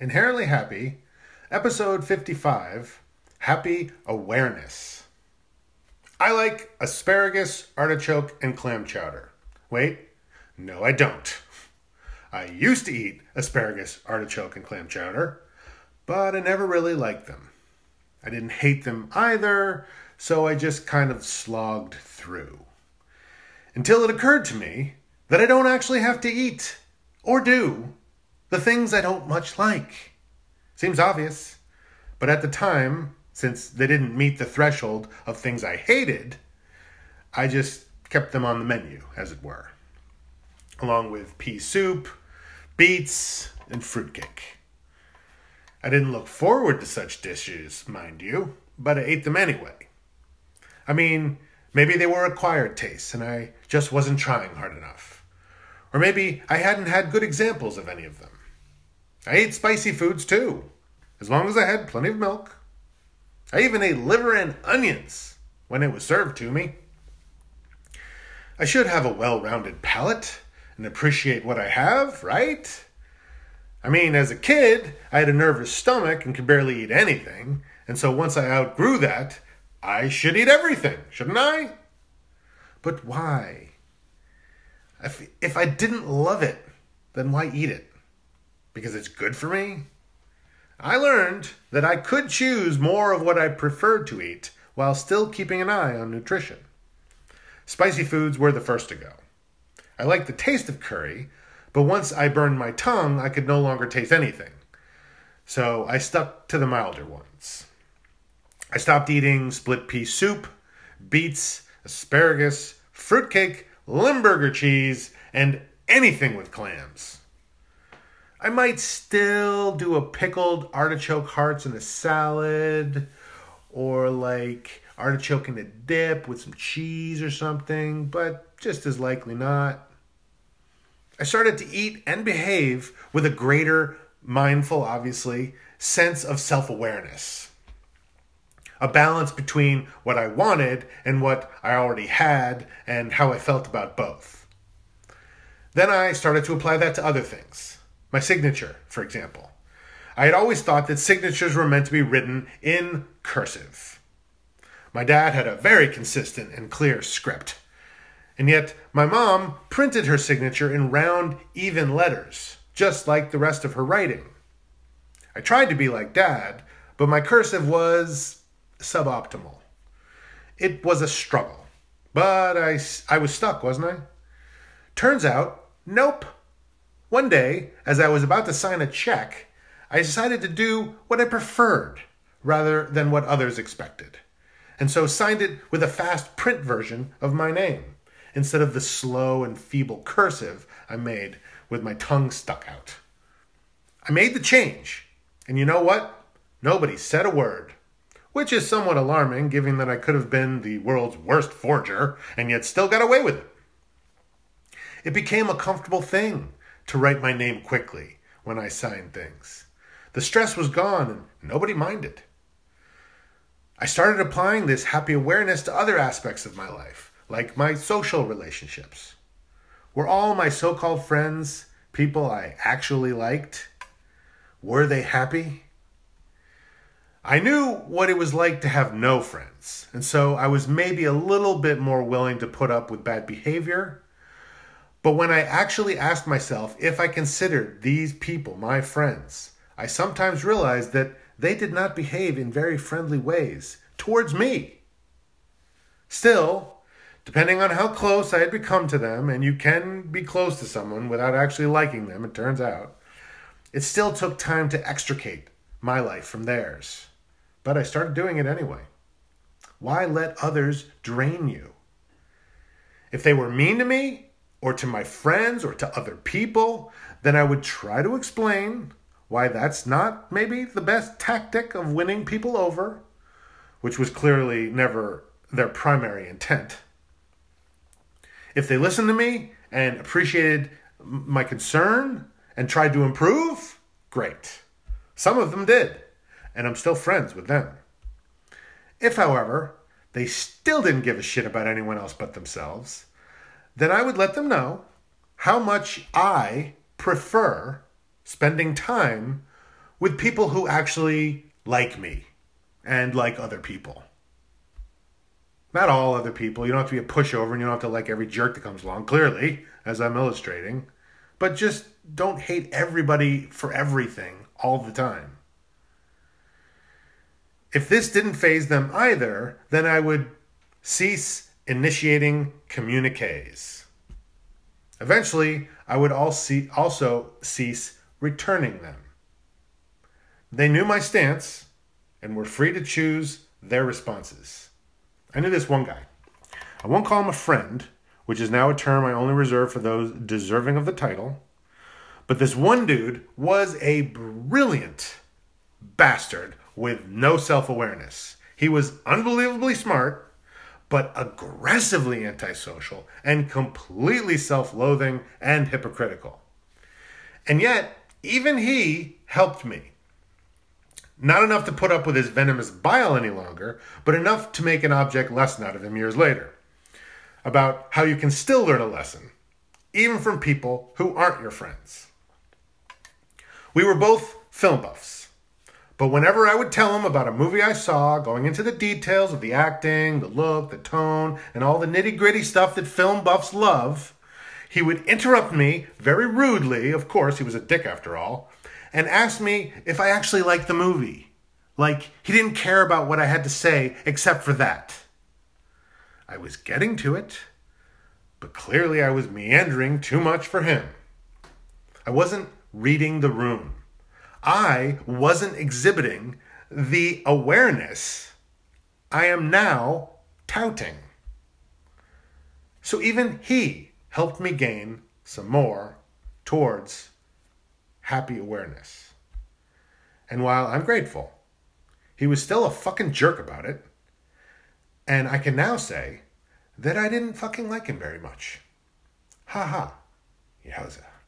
Inherently Happy, episode 55 Happy Awareness. I like asparagus, artichoke, and clam chowder. Wait, no, I don't. I used to eat asparagus, artichoke, and clam chowder, but I never really liked them. I didn't hate them either, so I just kind of slogged through. Until it occurred to me that I don't actually have to eat or do the things I don't much like. Seems obvious, but at the time, since they didn't meet the threshold of things I hated, I just kept them on the menu, as it were, along with pea soup, beets, and fruitcake. I didn't look forward to such dishes, mind you, but I ate them anyway. I mean, maybe they were acquired tastes and I just wasn't trying hard enough. Or maybe I hadn't had good examples of any of them. I ate spicy foods too, as long as I had plenty of milk. I even ate liver and onions when it was served to me. I should have a well rounded palate and appreciate what I have, right? I mean, as a kid, I had a nervous stomach and could barely eat anything, and so once I outgrew that, I should eat everything, shouldn't I? But why? If, if I didn't love it, then why eat it? Because it's good for me? I learned that I could choose more of what I preferred to eat while still keeping an eye on nutrition. Spicy foods were the first to go. I liked the taste of curry, but once I burned my tongue, I could no longer taste anything. So I stuck to the milder ones. I stopped eating split pea soup, beets, asparagus, fruitcake, Limburger cheese, and anything with clams. I might still do a pickled artichoke hearts in a salad, or like artichoke in a dip with some cheese or something, but just as likely not. I started to eat and behave with a greater, mindful, obviously, sense of self awareness. A balance between what I wanted and what I already had and how I felt about both. Then I started to apply that to other things. My signature, for example. I had always thought that signatures were meant to be written in cursive. My dad had a very consistent and clear script. And yet, my mom printed her signature in round, even letters, just like the rest of her writing. I tried to be like dad, but my cursive was suboptimal. It was a struggle, but I, I was stuck, wasn't I? Turns out, nope. One day, as I was about to sign a check, I decided to do what I preferred rather than what others expected, and so signed it with a fast print version of my name instead of the slow and feeble cursive I made with my tongue stuck out. I made the change, and you know what? Nobody said a word, which is somewhat alarming given that I could have been the world's worst forger and yet still got away with it. It became a comfortable thing to write my name quickly when I signed things. The stress was gone and nobody minded. I started applying this happy awareness to other aspects of my life like my social relationships. Were all my so called friends people I actually liked? Were they happy? I knew what it was like to have no friends, and so I was maybe a little bit more willing to put up with bad behavior. But when I actually asked myself if I considered these people my friends, I sometimes realized that they did not behave in very friendly ways towards me. Still, depending on how close I had become to them, and you can be close to someone without actually liking them, it turns out, it still took time to extricate my life from theirs. But I started doing it anyway. Why let others drain you? If they were mean to me, or to my friends, or to other people, then I would try to explain why that's not maybe the best tactic of winning people over, which was clearly never their primary intent. If they listened to me and appreciated my concern and tried to improve, great. Some of them did, and I'm still friends with them. If, however, they still didn't give a shit about anyone else but themselves, then I would let them know how much I prefer spending time with people who actually like me and like other people. Not all other people. You don't have to be a pushover and you don't have to like every jerk that comes along, clearly, as I'm illustrating. But just don't hate everybody for everything all the time. If this didn't faze them either, then I would cease initiating communiques. Eventually, I would also cease returning them. They knew my stance and were free to choose their responses. I knew this one guy. I won't call him a friend, which is now a term I only reserve for those deserving of the title. But this one dude was a brilliant bastard with no self awareness. He was unbelievably smart, but aggressively antisocial and completely self loathing and hypocritical. And yet, even he helped me. Not enough to put up with his venomous bile any longer, but enough to make an object lesson out of him years later. About how you can still learn a lesson, even from people who aren't your friends. We were both film buffs, but whenever I would tell him about a movie I saw, going into the details of the acting, the look, the tone, and all the nitty gritty stuff that film buffs love, he would interrupt me very rudely, of course, he was a dick after all, and ask me if I actually liked the movie. Like, he didn't care about what I had to say except for that. I was getting to it, but clearly I was meandering too much for him. I wasn't reading the room. I wasn't exhibiting the awareness I am now touting. So even he helped me gain some more towards happy awareness. And while I'm grateful, he was still a fucking jerk about it. And I can now say that I didn't fucking like him very much. Ha ha. Yowza.